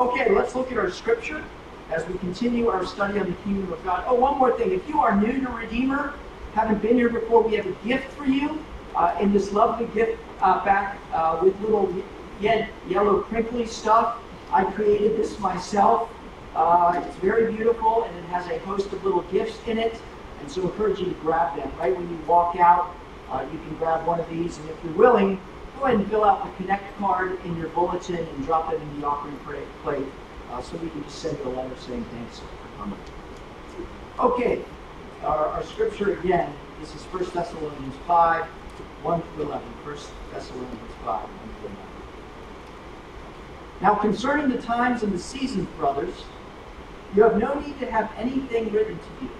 Okay, let's look at our scripture as we continue our study on the kingdom of God. Oh, one more thing. If you are new to Redeemer, haven't been here before, we have a gift for you uh, in this lovely gift uh, back uh, with little ye- yellow crinkly stuff. I created this myself. Uh, it's very beautiful and it has a host of little gifts in it. And so I encourage you to grab them. Right when you walk out, uh, you can grab one of these. And if you're willing, go ahead and fill out the Connect card in your bulletin and drop it in the offering plate uh, so we can just send you a letter saying thanks for coming. Okay, our, our scripture again, this is 1 Thessalonians 5, 1 through 11. 1 Thessalonians 5, 1 through 11. Now concerning the times and the seasons, brothers, you have no need to have anything written to you.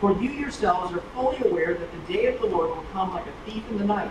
For you yourselves are fully aware that the day of the Lord will come like a thief in the night.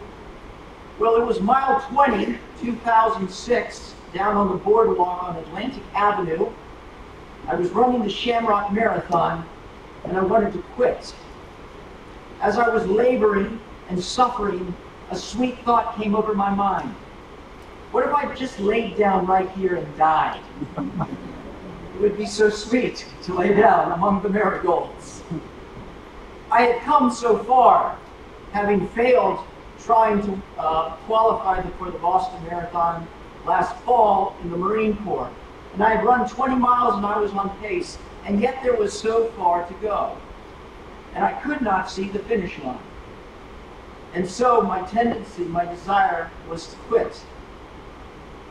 Well, it was mile 20, 2006, down on the boardwalk on Atlantic Avenue. I was running the Shamrock Marathon, and I wanted to quit. As I was laboring and suffering, a sweet thought came over my mind. What if I just laid down right here and died? it would be so sweet to lay down among the marigolds. I had come so far, having failed trying to uh, qualify for the Boston Marathon last fall in the Marine Corps. And I had run 20 miles and I was on pace, and yet there was so far to go. And I could not see the finish line. And so my tendency, my desire was to quit.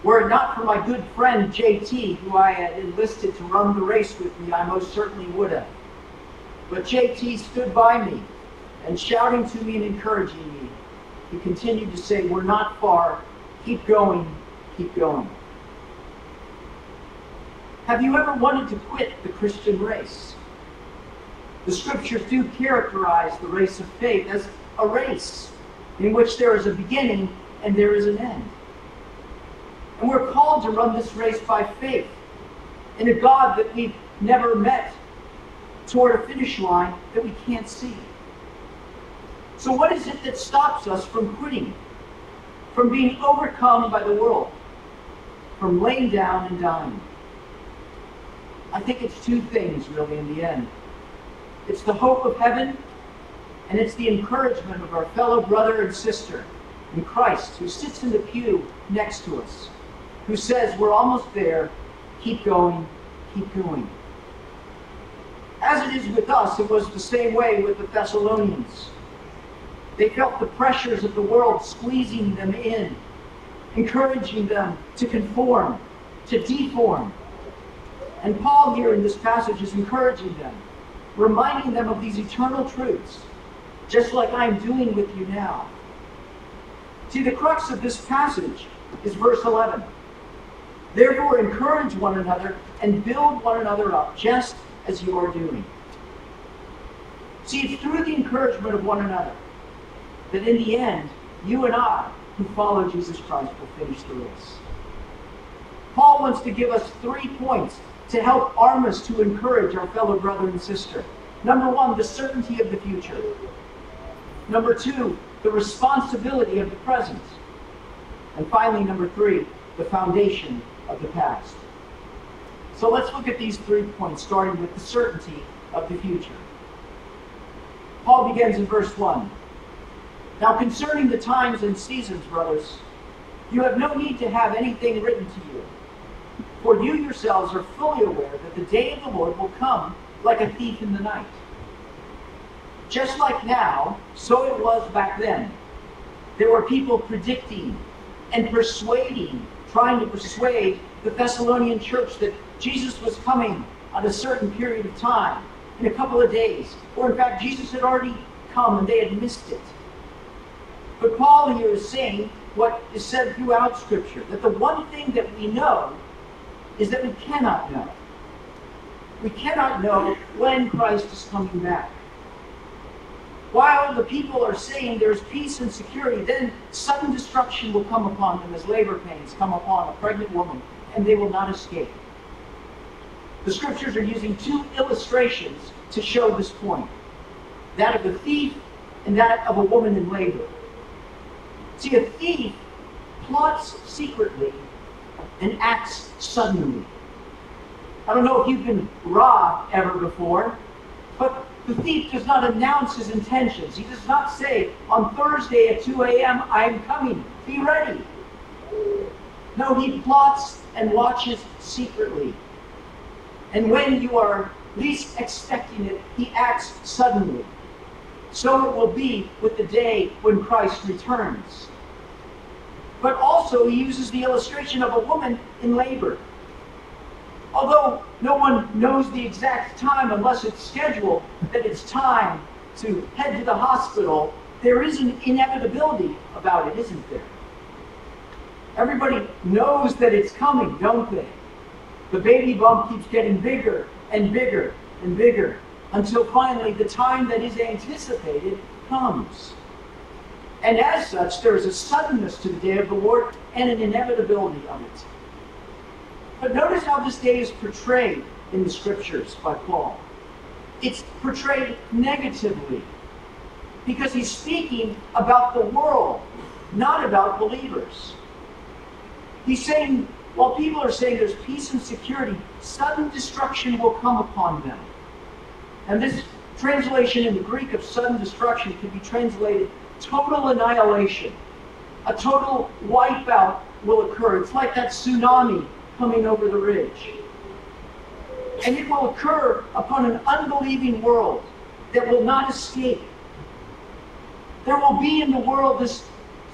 Were it not for my good friend JT, who I had enlisted to run the race with me, I most certainly would have. But JT stood by me and shouting to me and encouraging me, he continued to say, We're not far. Keep going. Keep going. Have you ever wanted to quit the Christian race? The scriptures do characterize the race of faith as a race in which there is a beginning and there is an end. And we're called to run this race by faith in a God that we've never met toward a finish line that we can't see. So, what is it that stops us from quitting? From being overcome by the world? From laying down and dying? I think it's two things, really, in the end it's the hope of heaven, and it's the encouragement of our fellow brother and sister in Christ who sits in the pew next to us, who says, We're almost there. Keep going, keep going. As it is with us, it was the same way with the Thessalonians. They felt the pressures of the world squeezing them in, encouraging them to conform, to deform. And Paul here in this passage is encouraging them, reminding them of these eternal truths, just like I'm doing with you now. See, the crux of this passage is verse 11. Therefore, encourage one another and build one another up, just as you are doing. See, it's through the encouragement of one another that in the end, you and I, who follow Jesus Christ, will finish the race. Paul wants to give us three points to help arm us to encourage our fellow brother and sister. Number one, the certainty of the future. Number two, the responsibility of the present. And finally, number three, the foundation of the past. So let's look at these three points, starting with the certainty of the future. Paul begins in verse 1. Now, concerning the times and seasons, brothers, you have no need to have anything written to you. For you yourselves are fully aware that the day of the Lord will come like a thief in the night. Just like now, so it was back then. There were people predicting and persuading, trying to persuade the Thessalonian church that Jesus was coming at a certain period of time, in a couple of days. Or in fact, Jesus had already come and they had missed it. But Paul here is saying what is said throughout Scripture that the one thing that we know is that we cannot know. We cannot know when Christ is coming back. While the people are saying there's peace and security, then sudden destruction will come upon them as labor pains come upon a pregnant woman, and they will not escape. The scriptures are using two illustrations to show this point that of the thief and that of a woman in labor. See, a thief plots secretly and acts suddenly. I don't know if you've been robbed ever before, but the thief does not announce his intentions. He does not say, on Thursday at 2 a.m., I am coming. Be ready. No, he plots and watches secretly. And when you are least expecting it, he acts suddenly. So it will be with the day when Christ returns. But also, he uses the illustration of a woman in labor. Although no one knows the exact time unless it's scheduled that it's time to head to the hospital, there is an inevitability about it, isn't there? Everybody knows that it's coming, don't they? The baby bump keeps getting bigger and bigger and bigger until finally the time that is anticipated comes. And as such, there is a suddenness to the day of the Lord and an inevitability of it. But notice how this day is portrayed in the scriptures by Paul. It's portrayed negatively because he's speaking about the world, not about believers. He's saying, while people are saying there's peace and security, sudden destruction will come upon them. And this translation in the Greek of sudden destruction can be translated total annihilation. A total wipeout will occur. It's like that tsunami coming over the ridge. And it will occur upon an unbelieving world that will not escape. There will be in the world this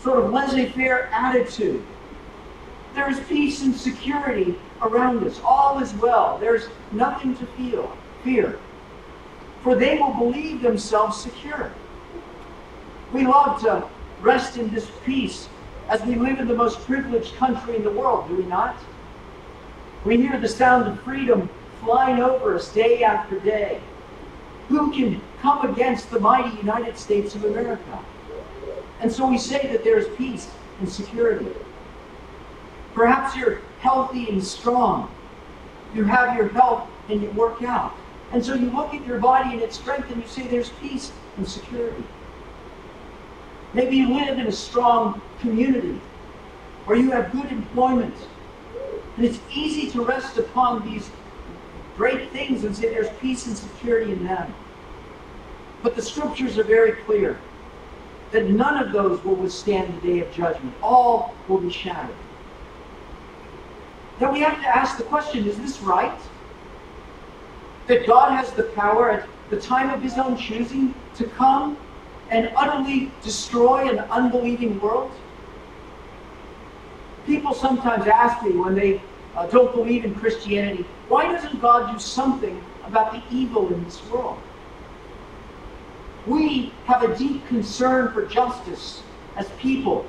sort of laissez faire attitude. There is peace and security around us. All is well. There's nothing to feel, fear. For they will believe themselves secure. We love to rest in this peace as we live in the most privileged country in the world, do we not? We hear the sound of freedom flying over us day after day. Who can come against the mighty United States of America? And so we say that there's peace and security. Perhaps you're healthy and strong. You have your health and you work out. And so you look at your body and its strength and you say there's peace and security. Maybe you live in a strong community or you have good employment and it's easy to rest upon these great things and say there's peace and security in them. But the scriptures are very clear that none of those will withstand the day of judgment. All will be shattered. Then we have to ask the question is this right? That God has the power at the time of his own choosing to come and utterly destroy an unbelieving world? People sometimes ask me when they uh, don't believe in Christianity, why doesn't God do something about the evil in this world? We have a deep concern for justice as people,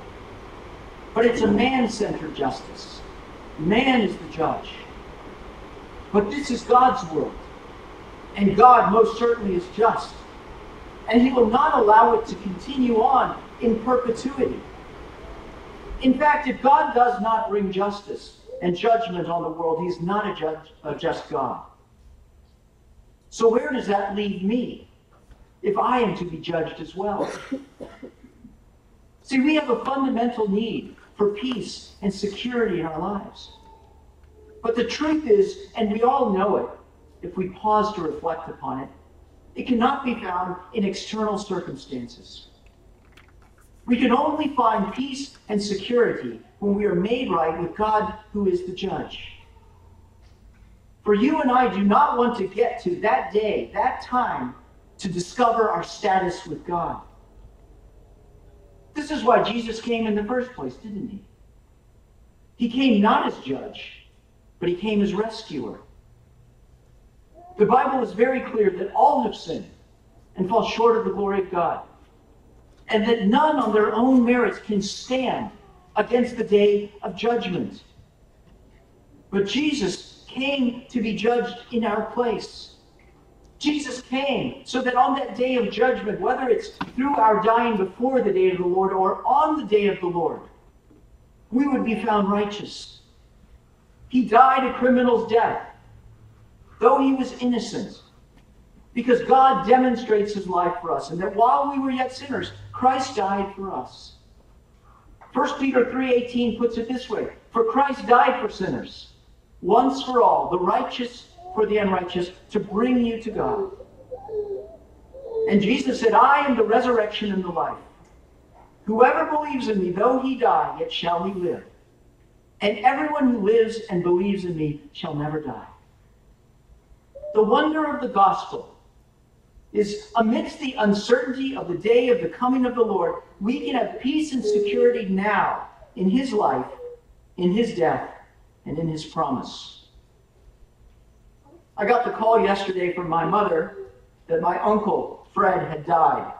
but it's a man centered justice. Man is the judge. But this is God's world, and God most certainly is just. And He will not allow it to continue on in perpetuity. In fact, if God does not bring justice and judgment on the world, He's not a, a just God. So, where does that leave me if I am to be judged as well? See, we have a fundamental need for peace and security in our lives. But the truth is, and we all know it if we pause to reflect upon it, it cannot be found in external circumstances. We can only find peace and security when we are made right with God, who is the judge. For you and I do not want to get to that day, that time, to discover our status with God. This is why Jesus came in the first place, didn't he? He came not as judge, but he came as rescuer. The Bible is very clear that all have sinned and fall short of the glory of God, and that none on their own merits can stand against the day of judgment. But Jesus came to be judged in our place. Jesus came so that on that day of judgment, whether it's through our dying before the day of the Lord or on the day of the Lord, we would be found righteous. He died a criminal's death, though he was innocent, because God demonstrates his life for us, and that while we were yet sinners, Christ died for us. 1 Peter 3:18 puts it this way: For Christ died for sinners, once for all, the righteous for the unrighteous, to bring you to God. And Jesus said, I am the resurrection and the life. Whoever believes in me, though he die, yet shall he live. And everyone who lives and believes in me shall never die. The wonder of the gospel is amidst the uncertainty of the day of the coming of the Lord, we can have peace and security now in his life, in his death, and in his promise. I got the call yesterday from my mother that my uncle, Fred, had died.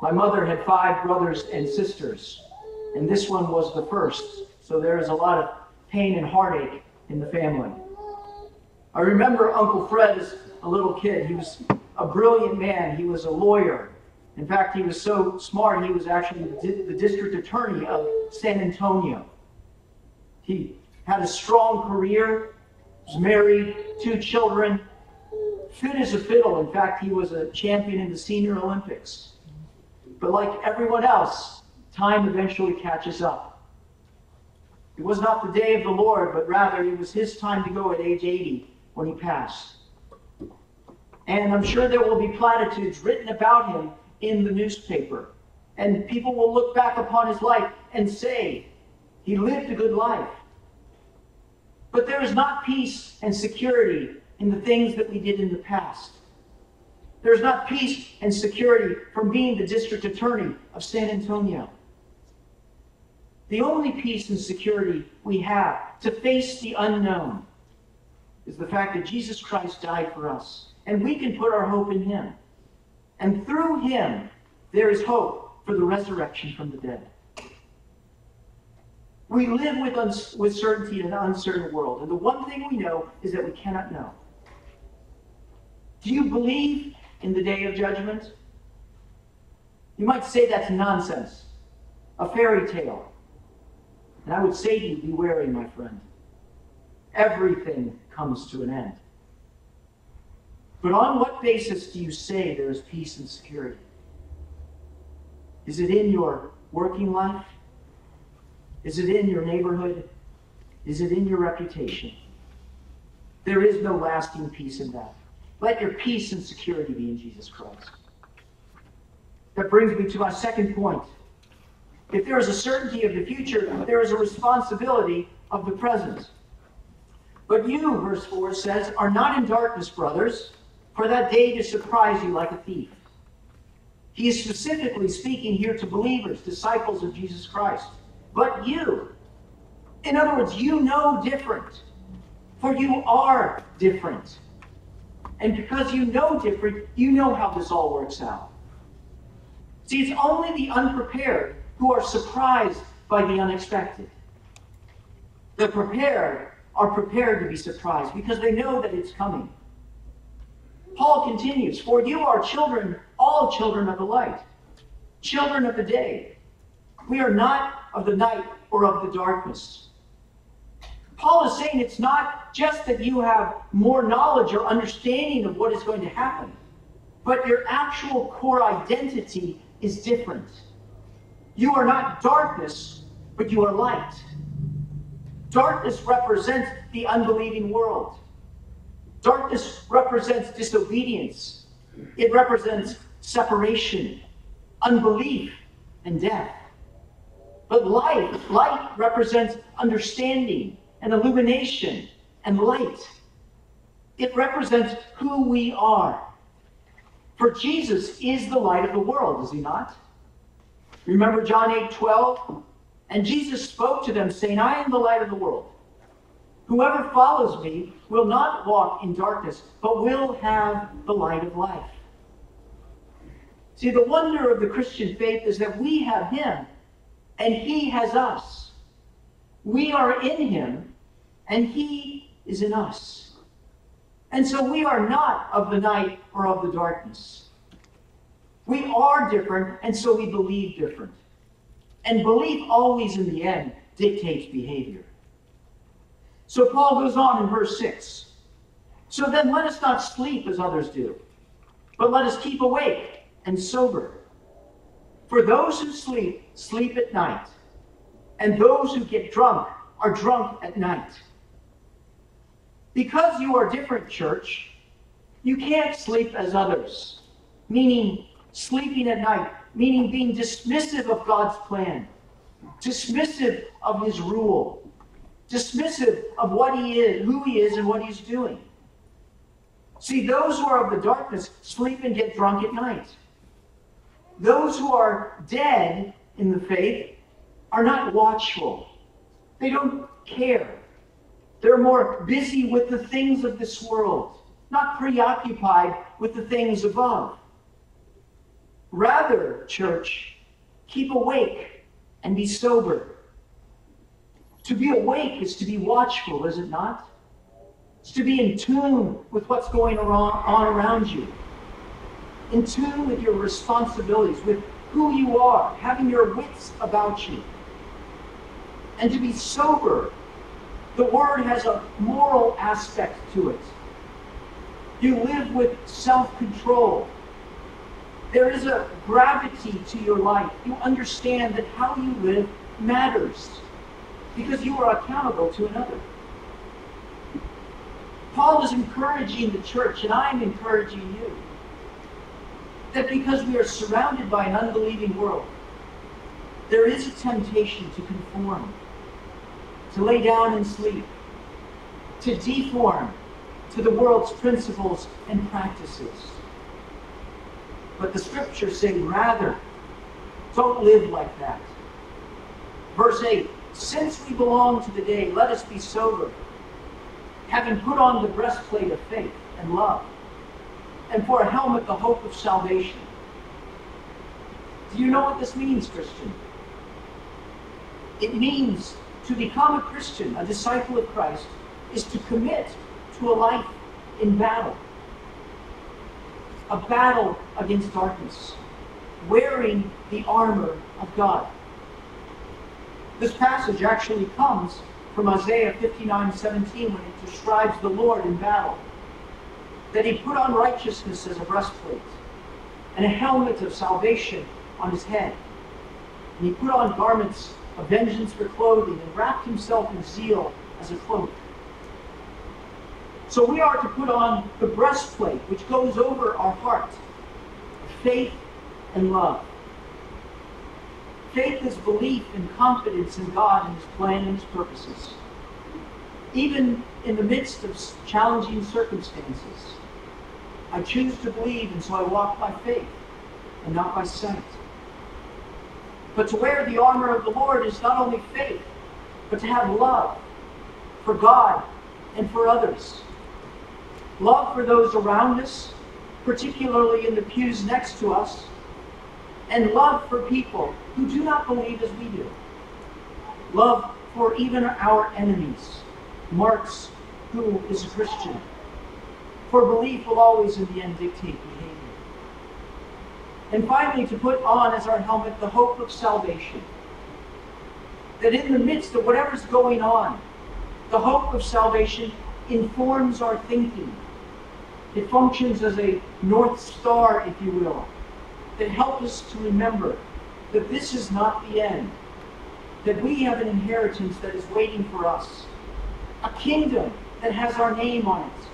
My mother had five brothers and sisters, and this one was the first. So there is a lot of pain and heartache in the family. I remember Uncle Fred as a little kid. He was a brilliant man. He was a lawyer. In fact, he was so smart, he was actually the district attorney of San Antonio. He had a strong career, was married, two children, fit as a fiddle. In fact, he was a champion in the senior Olympics. But like everyone else, time eventually catches up. It was not the day of the Lord, but rather it was his time to go at age 80 when he passed. And I'm sure there will be platitudes written about him in the newspaper. And people will look back upon his life and say, he lived a good life. But there is not peace and security in the things that we did in the past. There's not peace and security from being the district attorney of San Antonio. The only peace and security we have to face the unknown is the fact that Jesus Christ died for us, and we can put our hope in him. And through him, there is hope for the resurrection from the dead. We live with, with certainty in an uncertain world, and the one thing we know is that we cannot know. Do you believe in the day of judgment? You might say that's nonsense, a fairy tale. And I would say to you, be wary, my friend. Everything comes to an end. But on what basis do you say there is peace and security? Is it in your working life? Is it in your neighborhood? Is it in your reputation? There is no lasting peace in that. Let your peace and security be in Jesus Christ. That brings me to my second point. If there is a certainty of the future, there is a responsibility of the present. But you, verse 4 says, are not in darkness, brothers, for that day to surprise you like a thief. He is specifically speaking here to believers, disciples of Jesus Christ. But you, in other words, you know different, for you are different. And because you know different, you know how this all works out. See, it's only the unprepared who are surprised by the unexpected. The prepared are prepared to be surprised because they know that it's coming. Paul continues, For you are children, all children of the light, children of the day. We are not of the night or of the darkness. Paul is saying it's not just that you have more knowledge or understanding of what is going to happen, but your actual core identity is different. You are not darkness, but you are light. Darkness represents the unbelieving world. Darkness represents disobedience. It represents separation, unbelief, and death. But light, light represents understanding, and illumination and light. It represents who we are. For Jesus is the light of the world, is he not? Remember John 8 12? And Jesus spoke to them, saying, I am the light of the world. Whoever follows me will not walk in darkness, but will have the light of life. See, the wonder of the Christian faith is that we have him and he has us. We are in him and he is in us. And so we are not of the night or of the darkness. We are different, and so we believe different. And belief always, in the end, dictates behavior. So Paul goes on in verse 6. So then let us not sleep as others do, but let us keep awake and sober. For those who sleep, sleep at night, and those who get drunk are drunk at night. Because you are different, church, you can't sleep as others, meaning sleeping at night, meaning being dismissive of God's plan, dismissive of his rule, dismissive of what he is, who he is, and what he's doing. See, those who are of the darkness sleep and get drunk at night. Those who are dead in the faith are not watchful. They don't care. They're more busy with the things of this world, not preoccupied with the things above. Rather, church, keep awake and be sober. To be awake is to be watchful, is it not? It's to be in tune with what's going on around you, in tune with your responsibilities, with who you are, having your wits about you. And to be sober the word has a moral aspect to it. You live with self control. There is a gravity to your life. You understand that how you live matters because you are accountable to another. Paul is encouraging the church, and I'm encouraging you, that because we are surrounded by an unbelieving world, there is a temptation to conform to lay down and sleep, to deform to the world's principles and practices. But the scriptures say, rather, don't live like that. Verse 8 Since we belong to the day, let us be sober, having put on the breastplate of faith and love, and for a helmet, the hope of salvation. Do you know what this means, Christian? It means to become a Christian, a disciple of Christ, is to commit to a life in battle. A battle against darkness, wearing the armor of God. This passage actually comes from Isaiah 59 17 when it describes the Lord in battle. That he put on righteousness as a breastplate and a helmet of salvation on his head. And he put on garments of vengeance for clothing, and wrapped himself in zeal as a cloak. So we are to put on the breastplate, which goes over our heart, faith and love. Faith is belief and confidence in God and His plan and His purposes. Even in the midst of challenging circumstances, I choose to believe, and so I walk by faith and not by sight. But to wear the armor of the Lord is not only faith, but to have love for God and for others. Love for those around us, particularly in the pews next to us, and love for people who do not believe as we do. Love for even our enemies. Marx, who is a Christian. For belief will always in the end dictate behavior. And finally, to put on as our helmet the hope of salvation. That in the midst of whatever's going on, the hope of salvation informs our thinking. It functions as a north star, if you will, that helps us to remember that this is not the end, that we have an inheritance that is waiting for us, a kingdom that has our name on it,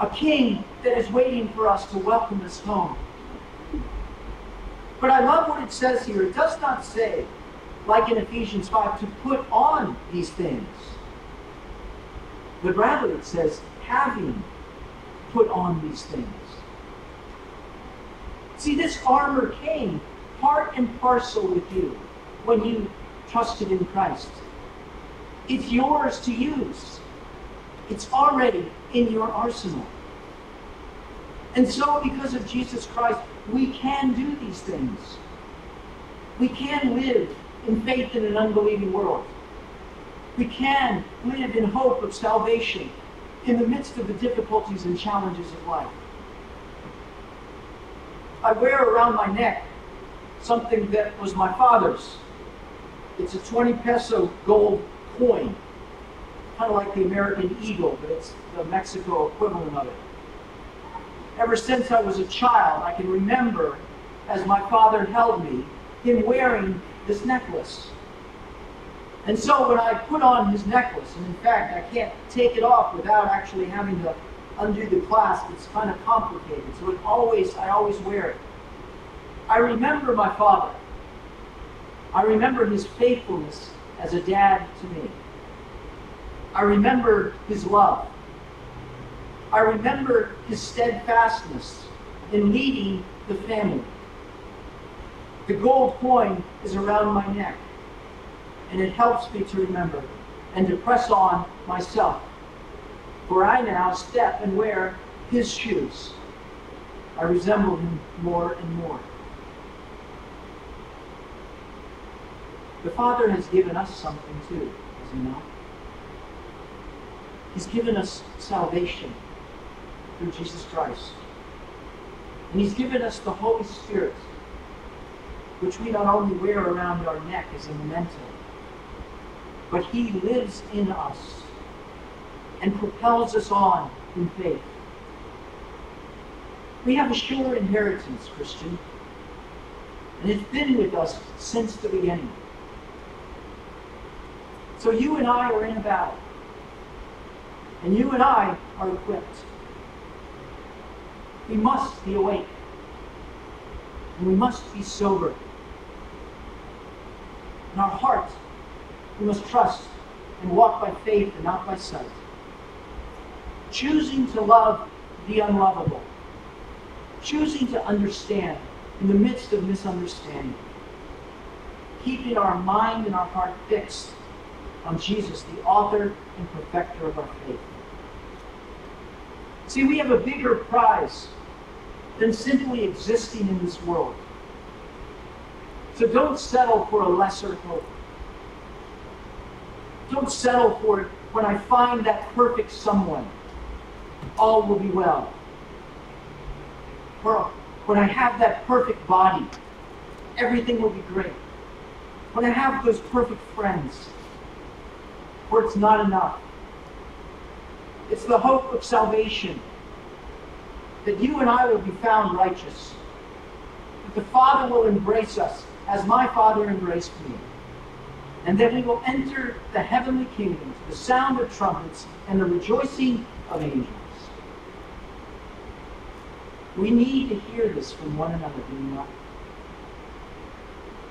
a king that is waiting for us to welcome us home. But I love what it says here. It does not say, like in Ephesians 5, to put on these things. But rather it says, having put on these things. See, this armor came part and parcel with you when you trusted in Christ. It's yours to use. It's already in your arsenal. And so, because of Jesus Christ, we can do these things. We can live in faith in an unbelieving world. We can live in hope of salvation in the midst of the difficulties and challenges of life. I wear around my neck something that was my father's. It's a 20 peso gold coin, kind of like the American eagle, but it's the Mexico equivalent of it. Ever since I was a child, I can remember as my father held me, him wearing this necklace. And so when I put on his necklace, and in fact, I can't take it off without actually having to undo the clasp, it's kind of complicated. So it always, I always wear it. I remember my father. I remember his faithfulness as a dad to me. I remember his love. I remember his steadfastness in leading the family. The gold coin is around my neck and it helps me to remember and to press on myself. For I now step and wear his shoes. I resemble him more and more. The Father has given us something too, as you know. He's given us salvation through Jesus Christ. And He's given us the Holy Spirit, which we not only wear around our neck as a memento, but He lives in us and propels us on in faith. We have a sure inheritance, Christian, and it's been with us since the beginning. So you and I are in a battle, and you and I are equipped. We must be awake, and we must be sober. In our heart, we must trust and walk by faith and not by sight. Choosing to love the unlovable. Choosing to understand in the midst of misunderstanding. Keeping our mind and our heart fixed on Jesus, the author and perfecter of our faith. See, we have a bigger prize than simply existing in this world. So don't settle for a lesser hope. Don't settle for it when I find that perfect someone. All will be well. Or when I have that perfect body, everything will be great. When I have those perfect friends, where it's not enough. It's the hope of salvation that you and I will be found righteous. That the Father will embrace us as my Father embraced me and that we will enter the heavenly kingdom the sound of trumpets and the rejoicing of angels. We need to hear this from one another, do we not?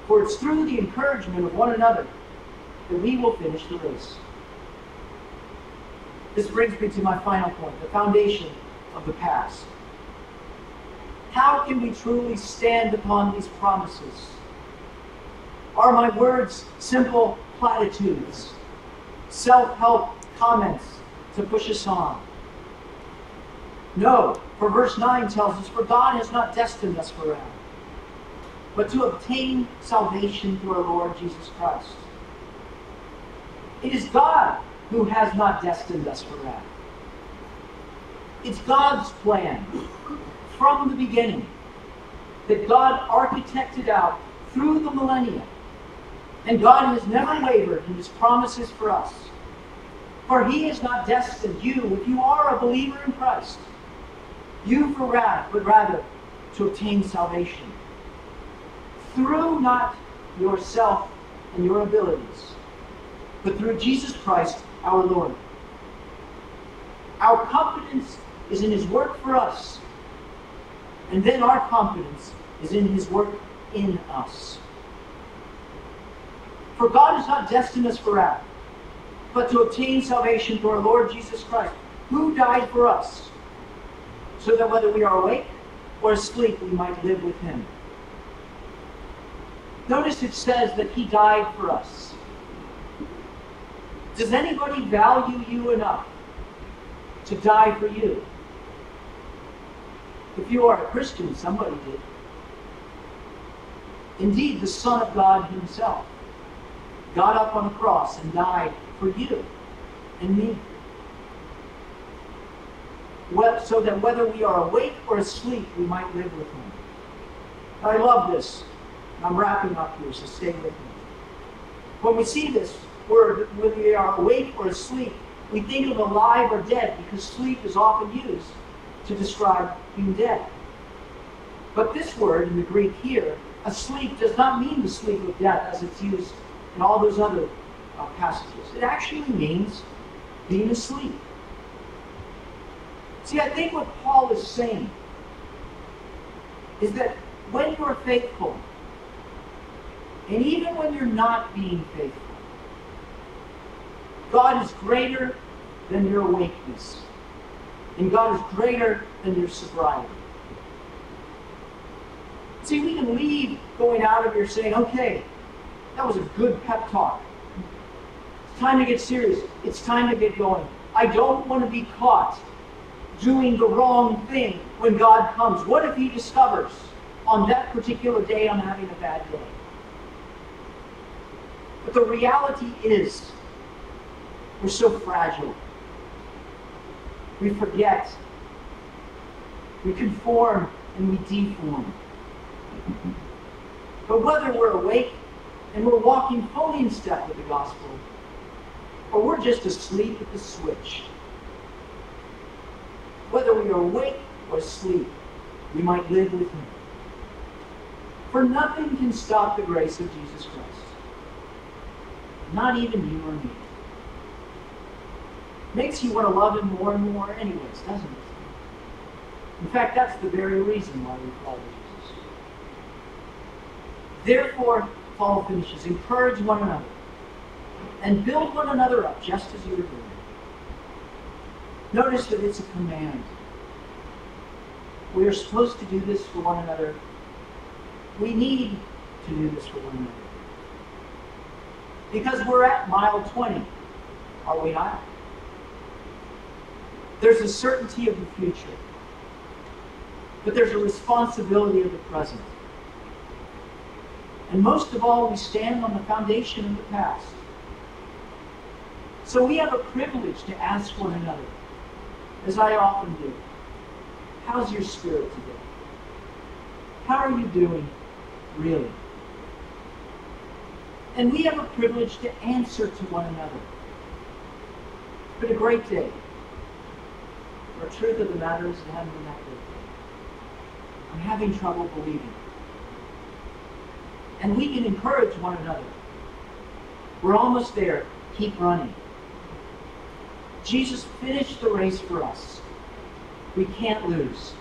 For it's through the encouragement of one another that we will finish the race. This brings me to my final point the foundation of the past. How can we truly stand upon these promises? Are my words simple platitudes, self help comments to push us on? No, for verse 9 tells us, For God has not destined us for wrath, but to obtain salvation through our Lord Jesus Christ. It is God who has not destined us for wrath. It's God's plan from the beginning that God architected out through the millennia and God has never wavered in his promises for us. For he has not destined you, if you are a believer in Christ, you for wrath, but rather to obtain salvation. Through not yourself and your abilities, but through Jesus Christ our Lord. Our confidence is in his work for us, and then our confidence is in his work in us. For God has not destined us for wrath, but to obtain salvation through our Lord Jesus Christ, who died for us, so that whether we are awake or asleep, we might live with him. Notice it says that he died for us. Does anybody value you enough to die for you? If you are a Christian, somebody did. Indeed, the Son of God himself got up on the cross and died for you and me. Well, so that whether we are awake or asleep, we might live with him. I love this. I'm wrapping up here, so stay with me. When we see this word, whether we are awake or asleep, we think of alive or dead because sleep is often used to describe being dead. But this word in the Greek here, asleep, does not mean the sleep of death as it's used in all those other uh, passages. It actually means being asleep. See, I think what Paul is saying is that when you're faithful, and even when you're not being faithful, God is greater than your awakeness. And God is greater than your sobriety. See, we can leave going out of here saying, okay, that was a good pep talk. It's time to get serious. It's time to get going. I don't want to be caught doing the wrong thing when God comes. What if He discovers on that particular day I'm having a bad day? But the reality is, we're so fragile. We forget. We conform and we deform. But whether we're awake and we're walking fully in step with the gospel, or we're just asleep at the switch, whether we are awake or asleep, we might live with him. For nothing can stop the grace of Jesus Christ. Not even you or me. Makes you want to love him more and more anyways, doesn't it? In fact, that's the very reason why we follow Jesus. Therefore, Paul finishes, encourage one another and build one another up just as you are doing. Notice that it's a command. We are supposed to do this for one another. We need to do this for one another. Because we're at mile 20, are we not? There's a certainty of the future, but there's a responsibility of the present. And most of all, we stand on the foundation of the past. So we have a privilege to ask one another, as I often do, how's your spirit today? How are you doing, really? And we have a privilege to answer to one another. Been a great day. The truth of the matter is it hasn't been that good. I'm having trouble believing. And we can encourage one another. We're almost there. Keep running. Jesus finished the race for us. We can't lose.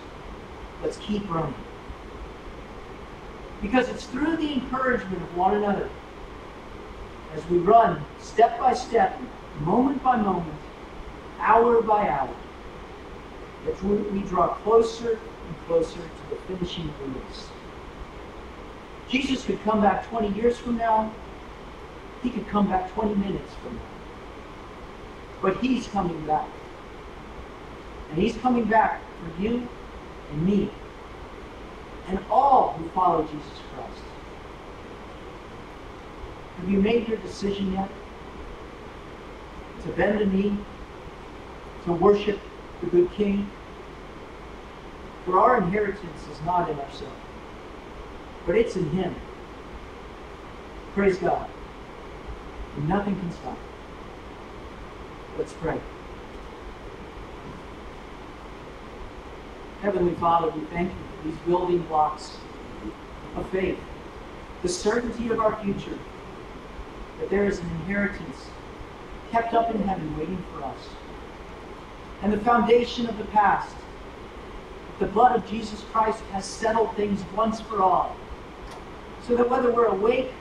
Let's keep running. Because it's through the encouragement of one another as we run step by step, moment by moment, hour by hour, that we draw closer and closer to the finishing of the race. Jesus could come back 20 years from now. He could come back 20 minutes from now. But he's coming back. And he's coming back for you and me and all who follow Jesus Christ. Have you made your decision yet? To bend a knee? To worship the good King? For our inheritance is not in ourselves, but it's in Him. Praise God. Nothing can stop. Let's pray. Heavenly Father, we thank you for these building blocks of faith, the certainty of our future that there is an inheritance kept up in heaven waiting for us. And the foundation of the past, that the blood of Jesus Christ has settled things once for all, so that whether we're awake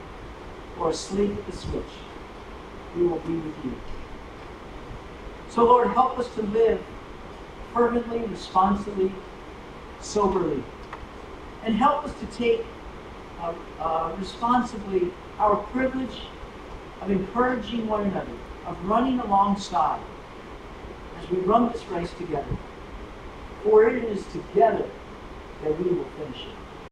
or asleep at the switch, we will be with you. So, Lord, help us to live fervently, responsibly, soberly. And help us to take uh, uh, responsibly our privilege of encouraging one another, of running alongside as we run this race together. For it is together that we will finish it.